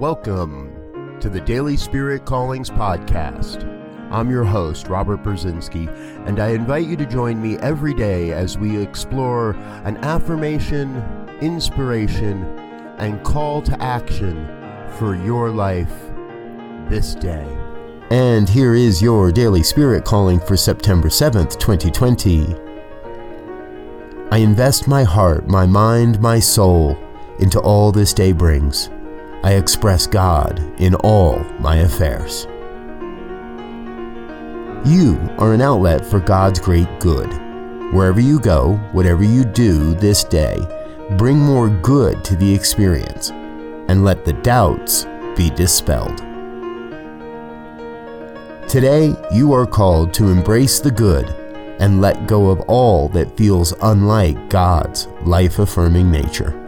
Welcome to the Daily Spirit Callings Podcast. I'm your host, Robert Brzezinski, and I invite you to join me every day as we explore an affirmation, inspiration, and call to action for your life this day. And here is your Daily Spirit Calling for September 7th, 2020. I invest my heart, my mind, my soul into all this day brings. I express God in all my affairs. You are an outlet for God's great good. Wherever you go, whatever you do this day, bring more good to the experience and let the doubts be dispelled. Today, you are called to embrace the good and let go of all that feels unlike God's life affirming nature.